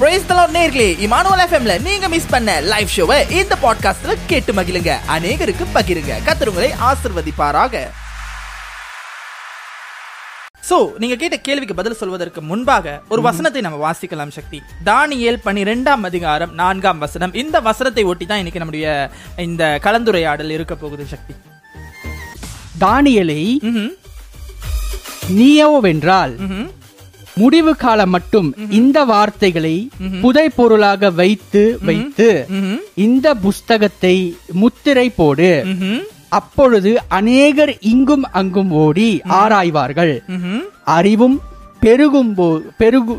Price தலாட் நேர்களே Emmanuel எஃப்எம்ல நீங்க மிஸ் பண்ண லைவ் ஷோவை இந்த பாட்காஸ்ட்ல கேட்டு மகிழுங்க. அநேகருக்கு பகிருங்க. கத்தருங்களை ஆசிர்வதிப்பாராக. சோ நீங்க கேட்ட கேள்விக்கு பதில் சொல்வதற்கு முன்பாக ஒரு வசனத்தை நம்ம வாசிக்கலாம் சக்தி. தானியேல் பனிரெண்டாம் அதிகாரம் நான்காம் வசனம். இந்த வசனத்தை ஒட்டி தான் இன்னைக்கு நம்முடைய இந்த கலந்துரையாடல் இருக்க போகுது சக்தி. தானியலை ம்ஹும், நீயோவென்றால் ம்ஹும், முடிவு காலம் மட்டும் இந்த வார்த்தைகளை புதை பொருளாக வைத்து வைத்து இந்த புஸ்தகத்தை முத்திரை போடு. அப்பொழுது அநேகர் இங்கும் அங்கும் ஓடி ஆராய்வார்கள். அறிவும் பெருகும் பெருகு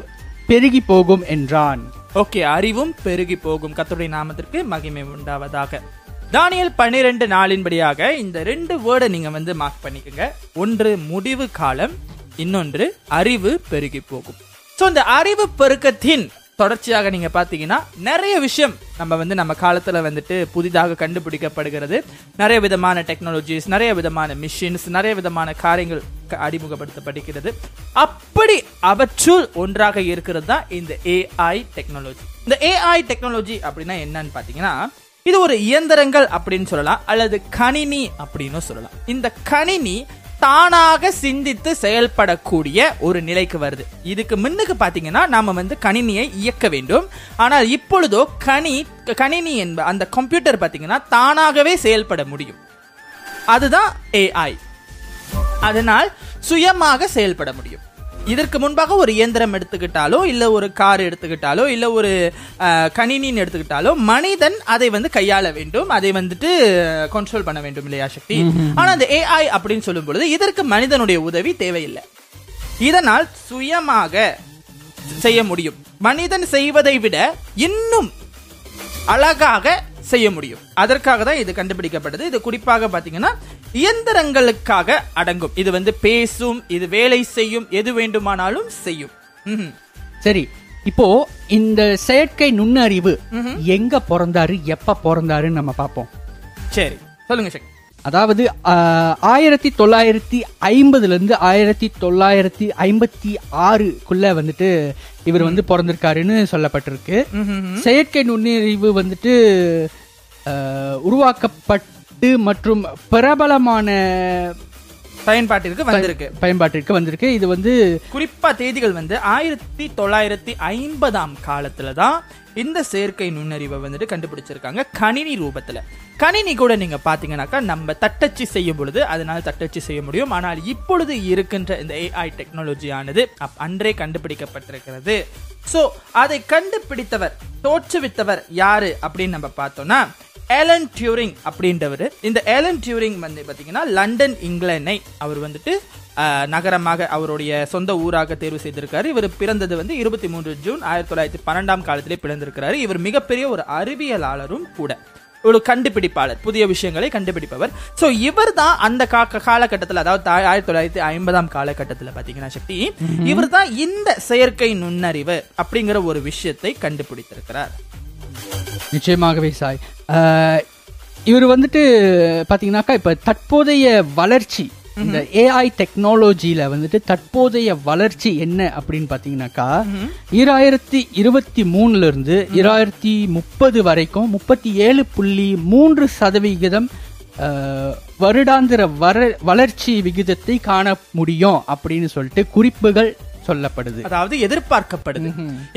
பெருகி போகும் என்றான். ஓகே அறிவும் பெருகி போகும். கர்த்தருடைய நாமத்திற்கு மகிமை உண்டாவதாக. தானியல் பன்னிரெண்டு நாளின்படியாக இந்த ரெண்டு வேர்டை நீங்க வந்து மார்க் பண்ணிக்கோங்க. ஒன்று முடிவு காலம் இன்னொன்று அறிவு பெருகி போகும். ஸோ இந்த அறிவு பெருக்கத்தின் தொடர்ச்சியாக நீங்க பாத்தீங்கன்னா நிறைய விஷயம் நம்ம வந்து நம்ம காலத்துல வந்துட்டு புதிதாக கண்டுபிடிக்கப்படுகிறது. நிறைய விதமான டெக்னாலஜிஸ் நிறைய விதமான மிஷின்ஸ் நிறைய விதமான காரியங்கள் க- அறிமுகப்படுத்தப்படுகிறது. அப்படி அவற்றுள் ஒன்றாக இருக்கிறது தான் இந்த ஏஐ டெக்னாலஜி இந்த ஏஐ டெக்னாலஜி அப்படின்னா என்னன்னு பாத்தீங்கன்னா இது ஒரு இயந்திரங்கள் அப்படின்னு சொல்லலாம் அல்லது கணினி அப்படின்னு சொல்லலாம். இந்த கணினி தானாக சிந்தித்து செயல்படக்கூடிய ஒரு நிலைக்கு வருது. இதுக்கு முன்னுக்கு பாத்தீங்கன்னா நாம வந்து கணினியை இயக்க வேண்டும். ஆனால் இப்பொழுதோ கணி கணினி என்ப அந்த கம்ப்யூட்டர் பாத்தீங்கன்னா தானாகவே செயல்பட முடியும். அதுதான் ஏஐ அதனால் சுயமாக செயல்பட முடியும். இதற்கு முன்பாக ஒரு இயந்திரம் எடுத்துக்கிட்டாலோ இல்ல ஒரு கார் எடுத்துக்கிட்டாலோ இல்ல ஒரு கணினின்னு எடுத்துக்கிட்டாலோ மனிதன் அதை வந்து கையாள வேண்டும். அதை வந்துட்டு கண்ட்ரோல் பண்ண வேண்டும் இல்லையா சக்தி? ஆனா அந்த ஏஐ அப்படின்னு சொல்லும் பொழுது இதற்கு மனிதனுடைய உதவி தேவையில்லை. இதனால் சுயமாக செய்ய முடியும். மனிதன் செய்வதை விட இன்னும் அழகாக செய்ய முடியும். அதற்காக தான் இது கண்டுபிடிக்கப்பட்டது இது குறிப்பாக பாத்தீங்கன்னா இயந்திரங்களுக்காக அடங்கும். இது வந்து பேசும் இது வேலை செய்யும் எது வேண்டுமானாலும் செய்யும். சரி இப்போ இந்த செயற்கை நுண்ணறிவு எங்க பிறந்தாரு எப்ப பிறந்தாருன்னு நம்ம பார்ப்போம். சரி சொல்லுங்க சக்தி அதாவது ஆயிரத்தி தொள்ளாயிரத்தி ஐம்பதுல இருந்து ஆயிரத்தி தொள்ளாயிரத்தி ஐம்பத்தி ஆறுக்குள்ள வந்துட்டு இவர் வந்து பிறந்திருக்காருன்னு சொல்லப்பட்டிருக்கு. செயற்கை நுண்ணறிவு வந்துட்டு ஆஹ், உருவாக்கப்பட்டு மற்றும் பிரபலமான பயன்பாட்டிற்கு வந்திருக்கு. பயன்பாட்டிற்கு வந்திருக்கு. இது வந்து குறிப்பா தேதிகள் வந்து ஆயிரத்தி தொள்ளாயிரத்தி ஐம்பதாம் காலத்துல தான் இந்த செயற்கை நுண்ணறிவை வந்துட்டு கண்டுபிடிச்சிருக்காங்க கணினி ரூபத்துல. கணினி கூட நீங்க பாத்தீங்கன்னாக்கா நம்ம தட்டச்சு செய்யும் பொழுது அதனால தட்டச்சு செய்ய முடியும். ஆனால் இப்பொழுது இருக்கின்ற இந்த ஏஐ டெக்னாலஜி ஆனது அப்- அன்றே கண்டுபிடிக்கப்பட்டிருக்கிறது. சோ அதை கண்டுபிடித்தவர் தோற்றுவித்தவர் யாரு அப்படின்னு நம்ம பார்த்தோம்னா ஏலன் டியூரிங் அப்படின்றவர். இந்த ஏலன் டியூரிங் வந்து பாத்தீங்கன்னா லண்டன் இங்கிலாண்டை அவர் வந்துட்டு நகரமாக அவருடைய சொந்த ஊராக தேர்வு செய்திருக்காரு. இவர் பிறந்தது வந்து இருபத்தி மூன்று ஜூன் ஆயிரத்தி தொள்ளாயிரத்தி பன்னெண்டாம் காலத்திலே பிறந்திருக்கிறாரு. இவர் மிகப்பெரிய ஒரு அறிவியலாளரும் கூட. ஒரு கண்டுபிடிப்பாளர் புதிய விஷயங்களை கண்டுபிடிப்பவர். சோ இவர் தான் அந்த கா- காலகட்டத்தில் அதாவது ஆயிரத்தி தொள்ளாயிரத்தி ஐம்பதாம் காலகட்டத்தில் பாத்தீங்கன்னா சக்தி இவர் தான் இந்த செயற்கை நுண்ணறிவு அப்படிங்கிற ஒரு விஷயத்தை கண்டுபிடித்திருக்கிறார். நிச்சயமாகவே சாய். இவர் வந்துட்டு பாத்தீங்கன்னாக்கா இப்ப தற்போதைய வளர்ச்சி இந்த ஏஐ டெக்னாலஜியில வந்துட்டு தற்போதைய வளர்ச்சி என்ன அப்படின்னு பாத்தீங்கன்னாக்கா ஈராயிரத்தி இருபத்தி மூணுல இருந்து ஈராயிரத்தி முப்பது வரைக்கும் முப்பத்தி ஏழு புள்ளி மூன்று சதவிகிதம் வருடாந்திர வர வளர்ச்சி விகிதத்தை காண முடியும் அப்படின்னு சொல்லிட்டு குறிப்புகள் சொல்லப்படுது. அதாவது எதிர்பார்க்கப்படுது.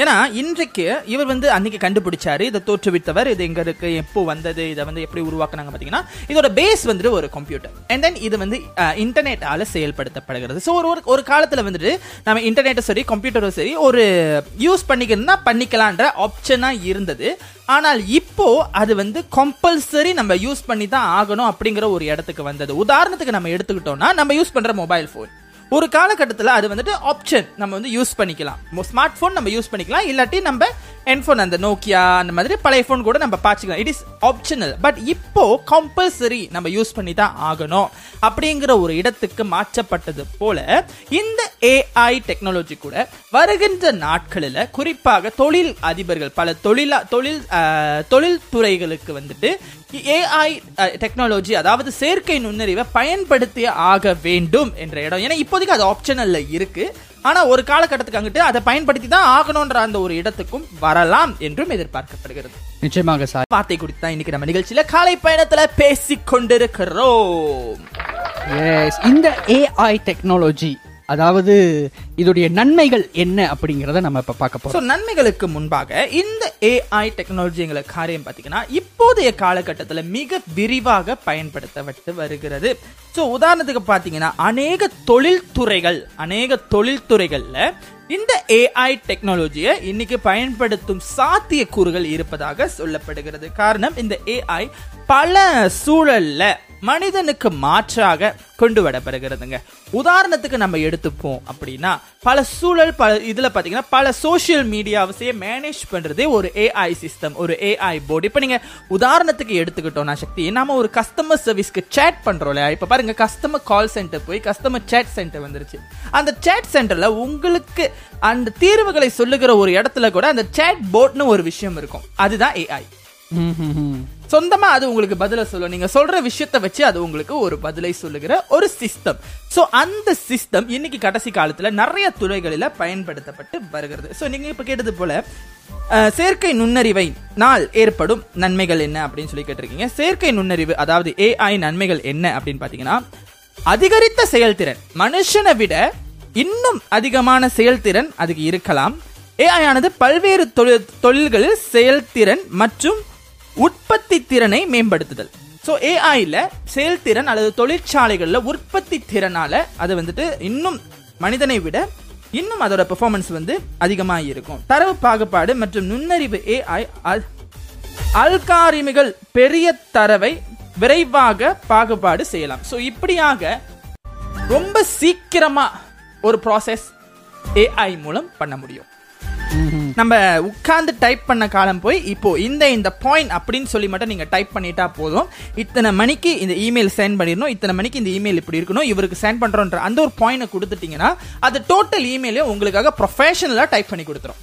ஏன்னா இன்றைக்கு இவர் வந்து அன்னைக்கு கண்டுபிடிச்சாரு இதை தோற்றுவித்தவர் இது எங்க இருக்கு எப்போ வந்தது இதை வந்து எப்படி உருவாக்குனாங்க பாத்தீங்கன்னா இதோட பேஸ் வந்துட்டு ஒரு கம்ப்யூட்டர் அண்ட் தென் இது வந்து இன்டர்நெட்டால செயல்படுத்தப்படுகிறது. ஸோ ஒரு ஒரு- ஒரு காலத்துல வந்துட்டு நம்ம இன்டர்நெட்டும் சரி கம்ப்யூட்டரும் சரி ஒரு யூஸ் பண்ணிக்கணும்னா பண்ணிக்கலான்ற ஆப்ஷனா இருந்தது. ஆனால் இப்போ அது வந்து கம்பல்சரி நம்ம யூஸ் பண்ணி தான் ஆகணும் அப்படிங்கிற ஒரு இடத்துக்கு வந்தது. உதாரணத்துக்கு நம்ம எடுத்துக்கிட்டோம்னா நம்ம யூஸ் பண்ற மொபைல் ஃபோன் ஒரு காலகட்டத்தில் அது வந்துட்டு ஆப்ஷன் நம்ம வந்து யூஸ் பண்ணிக்கலாம். ஸ்மார்ட் ஃபோன் நம்ம யூஸ் பண்ணிக்கலாம். இல்லாட்டி நம்ம என்ஃபோன் அந்த நோக்கியா அந்த மாதிரி பழைய ஃபோன் கூட நம்ம பார்த்துக்கலாம். இட் இஸ் ஆப்ஷனல் பட் இப்போ கம்பல்சரி நம்ம யூஸ் பண்ணி தான் ஆகணும். அப்படிங்கிற ஒரு இடத்துக்கு மாற்றப்பட்டது போல இந்த ஏஐ டெக்னாலஜி கூட வருகின்ற நாட்களில் குறிப்பாக தொழில் அதிபர்கள் பல தொழிலா தொழில் தொழில்துறைகளுக்கு வந்துட்டு ஏஐ டெக்னாலஜி அதாவது செயற்கை நுண்ணறிவை பயன்படுத்தி ஆக வேண்டும் என்ற இடம். ஏன்னா இப்போதைக்கு அது ஆப்ஷனல்ல இருக்கு. ஆனா ஒரு காலகட்டத்துக்கு அங்கிட்டு அதை பயன்படுத்தி தான் ஆகணும்ன்ற அந்த ஒரு இடத்துக்கும் வரலாம் என்றும் எதிர்பார்க்கப்படுகிறது. நிச்சயமாக சாய் வார்த்தை குறித்து தான் இன்னைக்கு நம்ம நிகழ்ச்சியில காலை பயணத்துல பேசிக் கொண்டிருக்கிறோம் இந்த ஏஐ டெக்னாலஜி அதாவது இதோடைய நன்மைகள் என்ன அப்படிங்கறத நம்ம இப்ப பார்க்க போறோம். ஸோ நன்மைகளுக்கு முன்பாக இந்த ஏஐ டெக்னாலஜிங்கிற காரியம் பார்த்தீங்கன்னா இப்போதைய காலகட்டத்தில் மிக விரிவாக பயன்படுத்தப்பட்டு வருகிறது. ஸோ உதாரணத்துக்கு பார்த்தீங்கன்னா அநேக தொழில்துறைகள் அநேக தொழில்துறைகளில் இந்த ஏஐ டெக்னாலஜியை இன்னைக்கு பயன்படுத்தும் சாத்தியக்கூறுகள் இருப்பதாக சொல்லப்படுகிறது. காரணம் இந்த ஏஐ பல சூழல்ல மனிதனுக்கு மாற்றாக கொண்டு வரப்படுகிறதுங்க உதாரணத்துக்கு நம்ம எடுத்துப்போம் அப்படின்னா பல சூழல் பல இதில் பார்த்தீங்கன்னா பல சோஷியல் மீடியாவசையே மேனேஜ் பண்ணுறதே ஒரு ஏஐ சிஸ்டம் ஒரு ஏஐ போர்டு இப்போ நீங்கள் உதாரணத்துக்கு எடுத்துக்கிட்டோம்னா சக்தி நாம ஒரு கஸ்டமர் சர்வீஸ்க்கு சேட் பண்ணுறோம்லையா இப்போ பாருங்கள் கஸ்டமர் கால் சென்டர் போய் கஸ்டமர் சேட் சென்டர் வந்துருச்சு. அந்த சேட் சென்டரில் உங்களுக்கு அந்த தீர்வுகளை சொல்லுகிற ஒரு இடத்துல கூட அந்த சேட் போர்ட்னு ஒரு விஷயம் இருக்கும். அதுதான் ஏஐ சொந்தமாக சொந்தமா அது உங்களுக்கு பதிலை சொல்லும். நீங்க சொல்ற விஷயத்தை வச்சு அது உங்களுக்கு ஒரு பதிலை சொல்லுகிற ஒரு சிஸ்டம் சோ அந்த சிஸ்டம் இன்னைக்கு கடைசி காலத்துல நிறைய துறைகளில பயன்படுத்தப்பட்டு வருகிறது. சோ நீங்க இப்ப கேட்டது போல செயற்கை நுண்ணறிவை நாள் ஏற்படும் நன்மைகள் என்ன அப்படின்னு சொல்லி கேட்டிருக்கீங்க. செயற்கை நுண்ணறிவு அதாவது ஏஐ நன்மைகள் என்ன அப்படின்னு பாத்தீங்கன்னா அதிகரித்த செயல்திறன். மனுஷனை விட இன்னும் அதிகமான செயல்திறன் அதுக்கு இருக்கலாம். ஏஐ ஆனது பல்வேறு தொழில் தொழில்களில் செயல்திறன் மற்றும் உற்பத்தி திறனை மேம்படுத்துதல். ஸோ ஏஐயில் செயல்திறன் அல்லது தொழிற்சாலைகளில் உற்பத்தி திறனால அது வந்துட்டு இன்னும் மனிதனை விட இன்னும் அதோட பெர்ஃபார்மன்ஸ் வந்து அதிகமாக இருக்கும். தரவு பாகுபாடு மற்றும் நுண்ணறிவு ஏஐ அல்காரிமிகள் பெரிய தரவை விரைவாக பாகுபாடு செய்யலாம். ஸோ இப்படியாக ரொம்ப சீக்கிரமாக ஒரு ப்ராசஸ் ஏஐ மூலம் பண்ண முடியும். நம்ம உட்கார்ந்து டைப் பண்ண காலம் போய் இப்போ இந்த இந்த பாயிண்ட் அப்படின்னு சொல்லி மட்டும் நீங்க டைப் பண்ணிட்டா போதும். இத்தனை மணிக்கு இந்த இமெயில் சென்ட் பண்ணிடணும் இத்தனை மணிக்கு இந்த இமெயில் இப்படி இருக்கணும் இவருக்கு சென்ட் பண்றோன்ற அந்த ஒரு பாயிண்ட் கொடுத்துட்டீங்கன்னா அது டோட்டல் இமெயிலே உங்களுக்காக ப்ரொஃபஷனலா டைப் பண்ணி கொடுத்துரும்.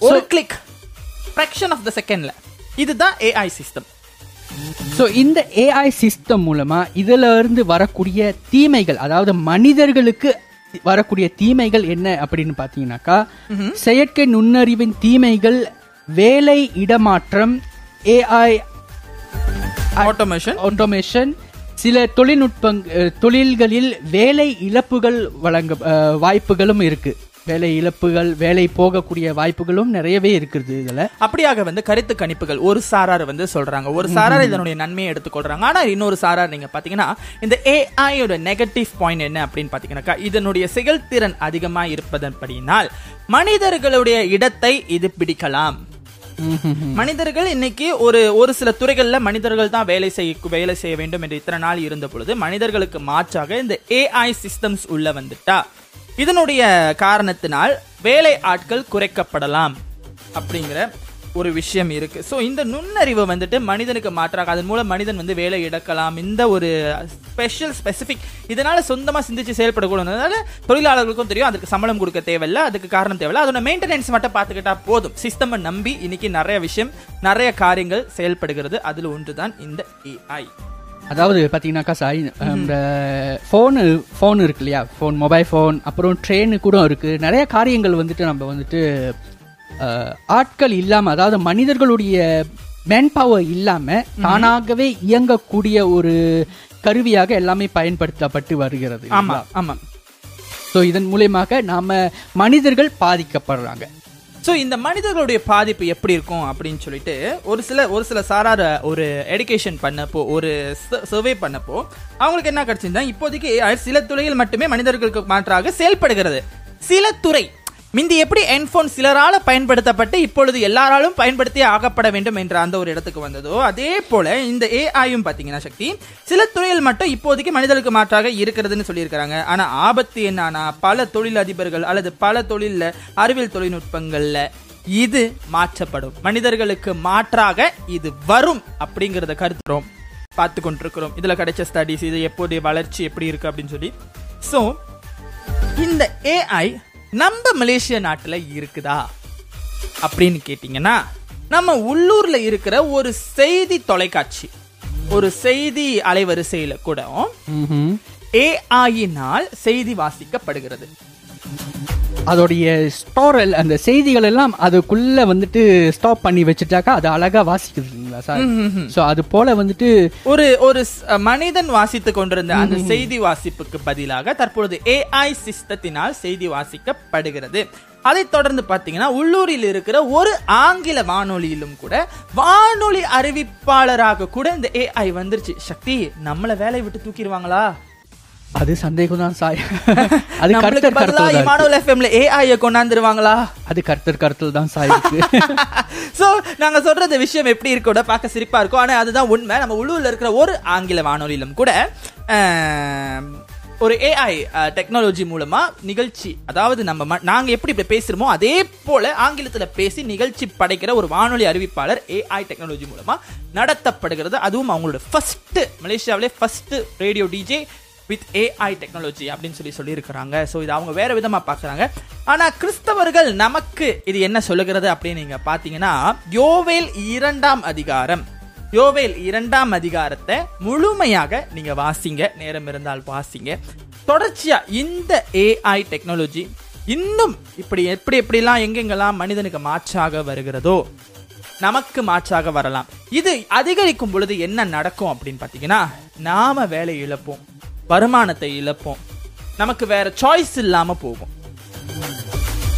ஒரு கிளிக் ஃபிராக்ஷன் ஆஃப் த செகண்ட்ல இதுதான் ஏஐ சிஸ்டம் ஸோ இந்த ஏஐ சிஸ்டம் மூலமா இதுல இருந்து வரக்கூடிய தீமைகள் அதாவது மனிதர்களுக்கு வரக்கூடிய தீமைகள் என்ன அப்படின்னு பாத்தீங்கன்னாக்கா செயற்கை நுண்ணறிவின் தீமைகள் வேலை இடமாற்றம் ஏஐ ஆட்டோமேஷன் ஆட்டோமேஷன் சில தொழில்நுட்பங் அஹ், தொழில்களில் வேலை இழப்புகள் வழங்க வாய்ப்புகளும் இருக்கு. வேலை இழப்புகள் வேலை போகக்கூடிய வாய்ப்புகளும் நிறையவே இருக்குது இதுல. அப்படியாக வந்து கருத்து கணிப்புகள் ஒரு சாரார் வந்து சொல்றாங்க. ஒரு சாரார் இதனுடைய நன்மையை எடுத்துக்கொள்றாங்க. ஆனா இன்னொரு சாரார் நீங்க பாத்தீங்கன்னா இந்த ஏஐயோட நெகட்டிவ் பாயிண்ட் என்ன அப்படின்னு பாத்தீங்கன்னாக்கா இதனுடைய செயல்திறன் அதிகமா இருப்பதன்படியினால் மனிதர்களுடைய இடத்தை இது பிடிக்கலாம். மனிதர்கள் இன்னைக்கு ஒரு ஒரு சில துறைகள்ல மனிதர்கள் தான் வேலை செய்ய வேலை செய்ய வேண்டும் என்று இத்தனை நாள் இருந்த பொழுது மனிதர்களுக்கு மாற்றாக இந்த ஏஐ சிஸ்டம்ஸ் உள்ள வந்துட்டா. இதனுடைய காரணத்தினால் வேலை ஆட்கள் குறைக்கப்படலாம் அப்படிங்கிற ஒரு விஷயம் இருக்கு. ஸோ இந்த நுண்ணறிவு வந்துட்டு மனிதனுக்கு மாற்றாக அதன் மூலம் மனிதன் வந்து வேலை இழக்கலாம். இந்த ஒரு ஸ்பெஷல் ஸ்பெசிஃபிக் இதனால சொந்தமாக சிந்திச்சு செயல்படக்கூடாதுனால தொழிலாளர்களுக்கும் தெரியும் அதுக்கு சம்பளம் கொடுக்க தேவையில்ல அதுக்கு காரணம் தேவையில்ல. அதோட மெயின்டெனன்ஸ் மட்டும் பார்த்துக்கிட்டா போதும். சிஸ்டமை நம்பி இன்னைக்கு நிறைய விஷயம் நிறைய காரியங்கள் செயல்படுகிறது. அதில் ஒன்று தான் இந்த ஏஐ அதாவது பார்த்தீங்கன்னாக்கா சாய் இந்த ஃபோனு ஃபோன் இருக்கு இல்லையா? ஃபோன் மொபைல் ஃபோன் அப்புறம் ட்ரெயின் கூட இருக்கு. நிறைய காரியங்கள் வந்துட்டு நம்ம வந்துட்டு ஆட்கள் இல்லாம அதாவது மனிதர்களுடைய மேன் பவர் இல்லாம தானாகவே இயங்கக்கூடிய ஒரு கருவியாக எல்லாமே பயன்படுத்தப்பட்டு வருகிறது ஆமா ஆமா. ஸோ இதன் மூலியமாக நாம மனிதர்கள் பாதிக்கப்படுறாங்க. ஸோ இந்த மனிதர்களுடைய பாதிப்பு எப்படி இருக்கும் அப்படின்னு சொல்லிட்டு ஒரு சில ஒரு சில சாரார ஒரு எடுகேஷன் பண்ணப்போ ஒரு சர்வே பண்ணப்போ அவங்களுக்கு என்ன கிடைச்சிருந்தா இப்போதைக்கு சில துறையில் மட்டுமே மனிதர்களுக்கு மாற்றாக செயல்படுகிறது. சில துறை மிந்தி எப்படி என்ஃபோன் சிலரால் பயன்படுத்தப்பட்டு இப்பொழுது எல்லாராலும் பயன்படுத்தி ஆகப்பட வேண்டும் என்ற அந்த ஒரு இடத்துக்கு வந்ததோ அதே போல இந்த ஏஐயும் பார்த்தீங்கன்னா சக்தி சில துறையில் மட்டும் இப்போதைக்கு மனிதர்களுக்கு மாற்றாக இருக்கிறதுன்னு சொல்லியிருக்கிறாங்க. ஆனால் ஆபத்து என்னன்னா பல தொழில் அதிபர்கள் அல்லது பல தொழிலில் அறிவியல் தொழில்நுட்பங்களில் இது மாற்றப்படும். மனிதர்களுக்கு மாற்றாக இது வரும் அப்படிங்கிறத கருத்துறோம் பார்த்து கொண்டிருக்கிறோம். இதில் கிடைச்ச ஸ்டடிஸ் இது எப்போதைய வளர்ச்சி எப்படி இருக்கு அப்படின்னு சொல்லி. ஸோ இந்த ஏஐ நம்ம மலேசிய நாட்டுல இருக்குதா அப்படின்னு கேட்டிங்கன்னா நம்ம உள்ளூர்ல இருக்கிற ஒரு செய்தி தொலைக்காட்சி ஒரு செய்தி அலைவரிசையில கூட. ஏஐயினால் செய்தி வாசிக்கப்படுகிறது அதோடைய ஸ்டோரல் அந்த செய்திகள் எல்லாம் அதுக்குள்ள வந்துட்டு ஸ்டாப் பண்ணி வச்சுட்டாக்கா அது அழகா வாசிக்குது இல்லைங்களா சார் ஸோ அது போல வந்துட்டு ஒரு ஒரு மனிதன் வாசித்துக் கொண்டிருந்த அந்த செய்தி வாசிப்புக்கு பதிலாக தற்பொழுது ஏஐ சிஸ்டத்தினால் செய்தி வாசிக்கப்படுகிறது. அதைத் தொடர்ந்து பாத்தீங்கன்னா உள்ளூரில் இருக்கிற ஒரு ஆங்கில வானொலியிலும் கூட வானொலி அறிவிப்பாளராக கூட இந்த ஏஐ வந்துருச்சு. சக்தி நம்மள வேலையை விட்டு தூக்கிடுவாங்களா? அது சந்தேகம் தான் சாய். அது கருத்தர் கருத்தில் இமானுவல் எஃப்எம்ல ஏஐ கொண்டாந்துருவாங்களா? அது கருத்தர் கருத்தில் தான் சாய் இருக்கு. சோ நாங்க சொல்றது விஷயம் எப்படி இருக்கோட பார்க்க சிரிப்பா இருக்கும். ஆனா அதுதான் உண்மை. நம்ம உள்ளூர்ல இருக்கிற ஒரு ஆங்கில வானொலியிலும் கூட ஒரு ஏஐ டெக்னாலஜி மூலமா நிகழ்ச்சி அதாவது நம்ம நாங்க எப்படி இப்ப பேசுறோமோ அதே போல ஆங்கிலத்துல பேசி நிகழ்ச்சி படைக்கிற ஒரு வானொலி அறிவிப்பாளர் ஏஐ டெக்னாலஜி மூலமா நடத்தப்படுகிறது. அதுவும் அவங்களோட first மலேசியாவிலே first radio DJ with AI technology அப்படின்னு சொல்லி சொல்லியிருக்கிறாங்க. ஸோ இது அவங்க வேற விதமாக பார்க்குறாங்க. ஆனால் கிறிஸ்தவர்கள் நமக்கு இது என்ன சொல்லுகிறது அப்படின்னு நீங்கள் பார்த்தீங்கன்னா யோவேல் இரண்டாம் அதிகாரம். யோவேல் இரண்டாம் அதிகாரத்தை முழுமையாக நீங்கள் வாசிங்க. நேரம் இருந்தால் வாசிங்க. தொடர்ச்சியாக இந்த ஏஐ டெக்னாலஜி இன்னும் இப்படி எப்படி எப்படிலாம் எங்கெங்கெல்லாம் மனிதனுக்கு மாற்றாக வருகிறதோ நமக்கு மாற்றாக வரலாம். இது அதிகரிக்கும் பொழுது என்ன நடக்கும் அப்படின்னு பார்த்தீங்கன்னா நாம வேலை இழப்போம். வருமானத்தை இழப்போம். நமக்கு வேற சாய்ஸ் இல்லாமல் போகும்.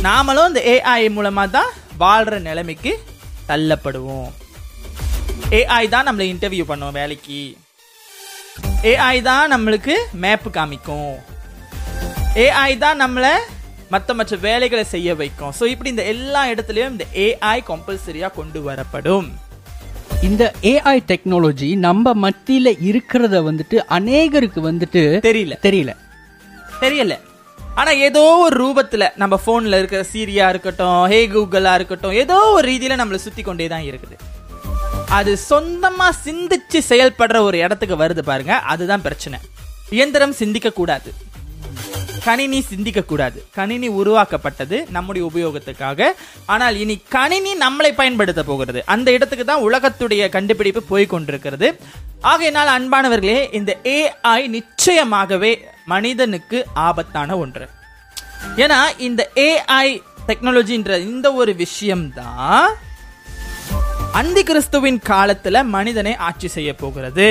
நாமளும் இந்த ஏஐ மூலமாக தான் வாழ்கிற நிலைமைக்கு தள்ளப்படுவோம். ஏஐ தான் நம்மளை இன்டர்வியூ பண்ணுவோம் வேலைக்கு. ஏஐ தான் நம்மளுக்கு மேப்பு காமிக்கும். ஏஐ தான் நம்மளை மற்ற மற்ற வேலைகளை செய்ய வைக்கும். ஸோ இப்படி இந்த எல்லா இடத்துலையும் இந்த ஏஐ கம்பல்சரியாக கொண்டு வரப்படும். இந்த ஏஐ டெக்னாலஜி நம்ம மத்தியில இருக்கிறத வந்துட்டு அநேகருக்கு வந்துட்டு தெரியல. தெரியல. தெரியல. ஆனா ஏதோ ஒரு ரூபத்துல நம்ம போன்ல இருக்கிற சீரியா இருக்கட்டும் ஹே கூகுளா இருக்கட்டும் ஏதோ ஒரு ரீதியில நம்மள சுத்தி கொண்டே தான் இருக்குது. அது சொந்தமா சிந்திச்சு செயல்படுற ஒரு இடத்துக்கு வருது பாருங்க. அதுதான் பிரச்சனை. இயந்திரம் சிந்திக்க கூடாது. கணினி சிந்திக்க கூடாது கணினி உருவாக்கப்பட்டது நம்முடைய உபயோகத்துக்காக. ஆனால் இனி கணினி நம்மளை பயன்படுத்த போகிறது. அந்த இடத்துக்கு தான் உலகத்துடைய கண்டுபிடிப்பு போய் கொண்டிருக்கிறது. ஆகையினால் அன்பானவர்களே இந்த ஏஐ நிச்சயமாகவே மனிதனுக்கு ஆபத்தான ஒன்று. ஏன்னா இந்த ஏஐ டெக்னாலஜின்ற இந்த ஒரு விஷயம்தான் அந்தி கிறிஸ்துவின் காலத்துல மனிதனை ஆட்சி செய்ய போகிறது.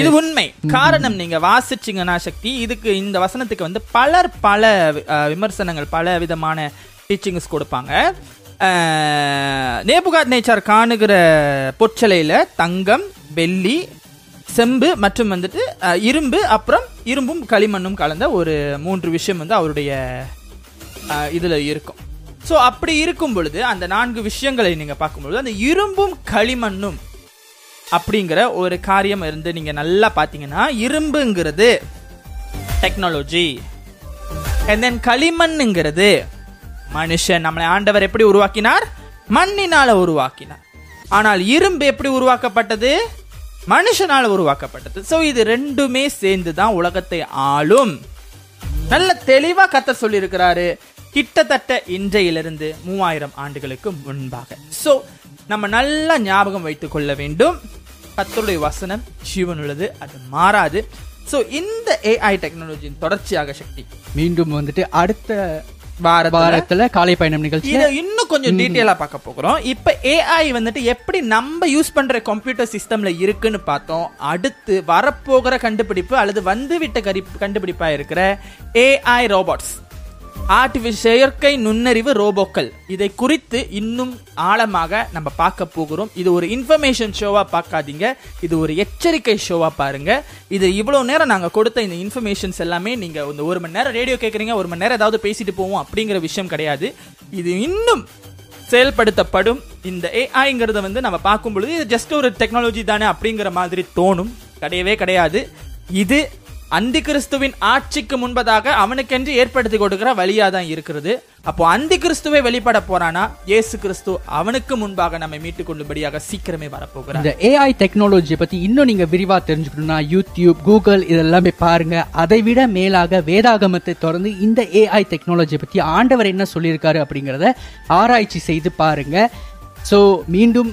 இது உண்மை. காரணம் நீங்க வாசிச்சீங்கன்னா சக்தி. இதுக்கு இந்த வசனத்துக்கு வந்து பலர் பல விமர்சனங்கள் பல விதமான டீச்சிங்ஸ் கொடுப்பாங்க. நேபுகாத் நேச்சார் காணுகிற பொற்சலையில தங்கம் வெள்ளி செம்பு மற்றும் வந்துட்டு இரும்பு அப்புறம் இரும்பும் களிமண்ணும் கலந்த ஒரு மூன்று விஷயம் வந்து அவருடைய இதில் இதுல இருக்கும். ஸோ அப்படி இருக்கும் பொழுது அந்த நான்கு விஷயங்களை நீங்க பார்க்கும்பொழுது அந்த இரும்பும் களிமண்ணும் அப்படிங்கிற ஒரு காரியம் இருந்து நீங்க நல்லா பாத்தீங்கன்னா இரும்புங்கிறது டெக்னாலஜி அண்ட் தென் களிமண்ணுங்கிறது மனுஷன். நம்மளை ஆண்டவர் எப்படி உருவாக்கினார்? மண்ணினால உருவாக்கினார். ஆனால் இரும்பு எப்படி உருவாக்கப்பட்டது? மனுஷனால உருவாக்கப்பட்டது. சோ இது ரெண்டுமே சேர்ந்து தான் உலகத்தை ஆளும். நல்ல தெளிவா கத்த சொல்லியிருக்கிறாரு. கிட்டத்தட்ட இன்றையிலிருந்து மூவாயிரம் ஆண்டுகளுக்கு முன்பாக. சோ நம்ம நல்லா ஞாபகம் வைத்துக் கொள்ள வேண்டும். கத்தருடைய வசனம் ஜீவன் உள்ளது அது மாறாது. சோ இந்த ஏஐ டெக்னாலஜியின் தொடர்ச்சியாக சக்தி. மீண்டும் வந்துட்டு அடுத்த வாரத்துல வாரத்துல காலை பயணம் நிகழ்ச்சி இன்னும் கொஞ்சம் டீட்டெயிலா பார்க்க போகிறோம். இப்ப ஏஐ வந்துட்டு எப்படி நம்ம யூஸ் பண்ற கம்ப்யூட்டர் சிஸ்டம்ல இருக்குன்னு பார்த்தோம். அடுத்து வரப்போகிற கண்டுபிடிப்பு அல்லது வந்துவிட்ட கரி கண்டுபிடிப்பா இருக்கிற ஏஐ ரோபோட்ஸ் ஆர்டிஃபிஷியல் செயற்கை நுண்ணறிவு ரோபோக்கள். இதை குறித்து இன்னும் ஆழமாக நம்ம பார்க்க போகிறோம். இது ஒரு இன்ஃபர்மேஷன் ஷோவா பார்க்காதீங்க. இது ஒரு எச்சரிக்கை ஷோவா பாருங்க. இது இவ்வளவு நேரம் நாங்க கொடுத்த இந்த இன்ஃபர்மேஷன்ஸ் எல்லாமே நீங்க இந்த ஒரு மணி நேரம் ரேடியோ கேட்குறீங்க ஒரு மணி நேரம் ஏதாவது பேசிட்டு போவோம் அப்படிங்கிற விஷயம் கிடையாது. இது இன்னும் செயல்படுத்தப்படும். இந்த ஏஐங்கிறத வந்து நம்ம பார்க்கும் பொழுது இது ஜஸ்ட் ஒரு டெக்னாலஜி தானே அப்படிங்கிற மாதிரி தோணும். கிடையவே கிடையாது. இது அந்தி கிறிஸ்துவின் ஆட்சிக்கு முன்பதாக அவனுக்கென்று ஏற்படுத்தி கொடுக்கிற வழியா தான் இருக்கிறது. அப்போ அந்தி கிறிஸ்துவை வெளிப்பட போறானா? இயேசு கிறிஸ்து அவனுக்கு முன்பாக நம்மை மீட்டுக் கொள்ளும்படியாக சீக்கிரமே வரப்போகிறார். இந்த ஏஐ டெக்னாலஜியை பத்தி இன்னும் நீங்க விரிவா தெரிஞ்சுக்கணும்னா யூடியூப் கூகுள் இதெல்லாமே பாருங்க. அதை விட மேலாக வேதாகமத்தை தொடர்ந்து இந்த ஏஐ டெக்னாலஜியை பத்தி ஆண்டவர் என்ன சொல்லியிருக்காரு அப்படிங்கறத ஆராய்ச்சி செய்து பாருங்க. ஸோ மீண்டும்